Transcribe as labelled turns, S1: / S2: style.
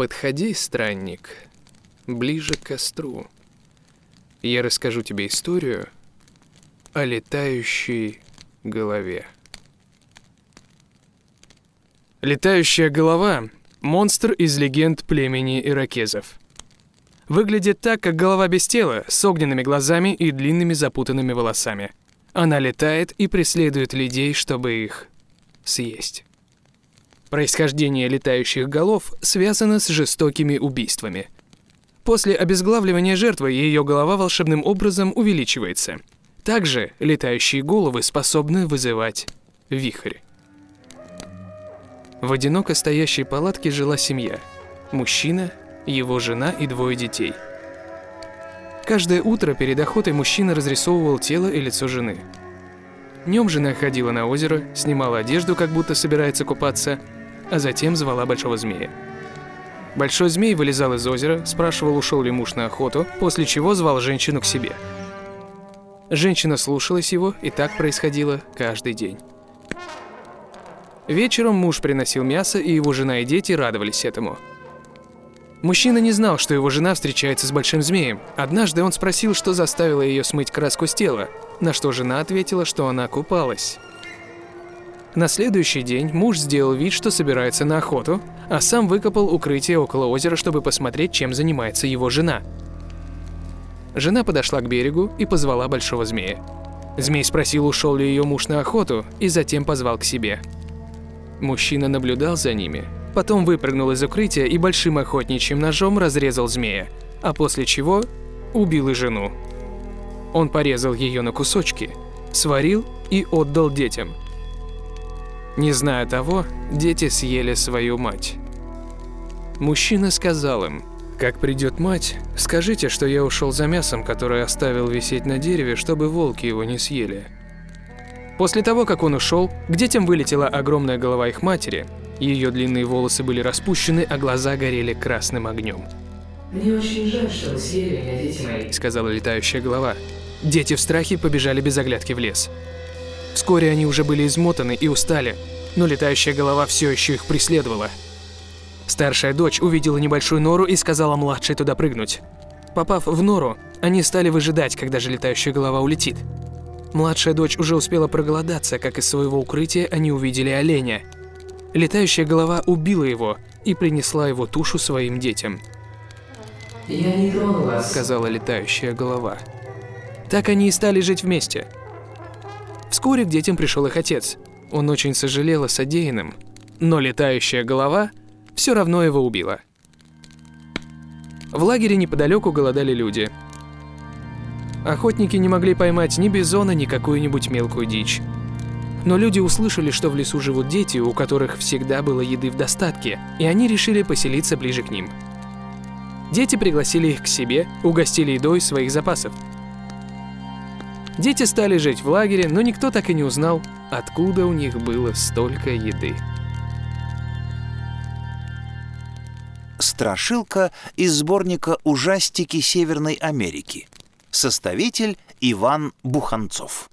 S1: Подходи, странник, ближе к костру. Я расскажу тебе историю о летающей голове. Летающая голова — монстр из легенд племени иракезов. Выглядит так, как голова без тела, с огненными глазами и длинными запутанными волосами. Она летает и преследует людей, чтобы их съесть. Происхождение летающих голов связано с жестокими убийствами. После обезглавливания жертвы ее голова волшебным образом увеличивается. Также летающие головы способны вызывать вихрь. В одиноко стоящей палатке жила семья. Мужчина, его жена и двое детей. Каждое утро перед охотой мужчина разрисовывал тело и лицо жены. Днем жена ходила на озеро, снимала одежду, как будто собирается купаться, а затем звала большого змея. Большой змей вылезал из озера, спрашивал, ушел ли муж на охоту, после чего звал женщину к себе. Женщина слушалась его, и так происходило каждый день. Вечером муж приносил мясо, и его жена и дети радовались этому. Мужчина не знал, что его жена встречается с большим змеем. Однажды он спросил, что заставило ее смыть краску с тела, на что жена ответила, что она купалась. На следующий день муж сделал вид, что собирается на охоту, а сам выкопал укрытие около озера, чтобы посмотреть, чем занимается его жена. Жена подошла к берегу и позвала большого змея. Змей спросил, ушел ли ее муж на охоту, и затем позвал к себе. Мужчина наблюдал за ними, потом выпрыгнул из укрытия и большим охотничьим ножом разрезал змея, а после чего убил и жену. Он порезал ее на кусочки, сварил и отдал детям – не зная того, дети съели свою мать. Мужчина сказал им, «Как придет мать, скажите, что я ушел за мясом, которое оставил висеть на дереве, чтобы волки его не съели». После того, как он ушел, к детям вылетела огромная голова их матери. Ее длинные волосы были распущены, а глаза горели красным огнем.
S2: «Мне очень жаль, что вы съели меня, дети мои», —
S1: сказала летающая голова. Дети в страхе побежали без оглядки в лес. Вскоре они уже были измотаны и устали, но летающая голова все еще их преследовала. Старшая дочь увидела небольшую нору и сказала младшей туда прыгнуть. Попав в нору, они стали выжидать, когда же летающая голова улетит. Младшая дочь уже успела проголодаться, как из своего укрытия они увидели оленя. Летающая голова убила его и принесла его тушу своим детям.
S2: «Я не трону вас», —
S1: сказала летающая голова. Так они и стали жить вместе – Вскоре к детям пришел их отец. Он очень сожалел о содеянном, но летающая голова все равно его убила. В лагере неподалеку голодали люди. Охотники не могли поймать ни бизона, ни какую-нибудь мелкую дичь. Но люди услышали, что в лесу живут дети, у которых всегда было еды в достатке, и они решили поселиться ближе к ним. Дети пригласили их к себе, угостили едой своих запасов – Дети стали жить в лагере, но никто так и не узнал, откуда у них было столько еды.
S3: Страшилка из сборника «Ужастики Северной Америки». Составитель Иван Буханцов.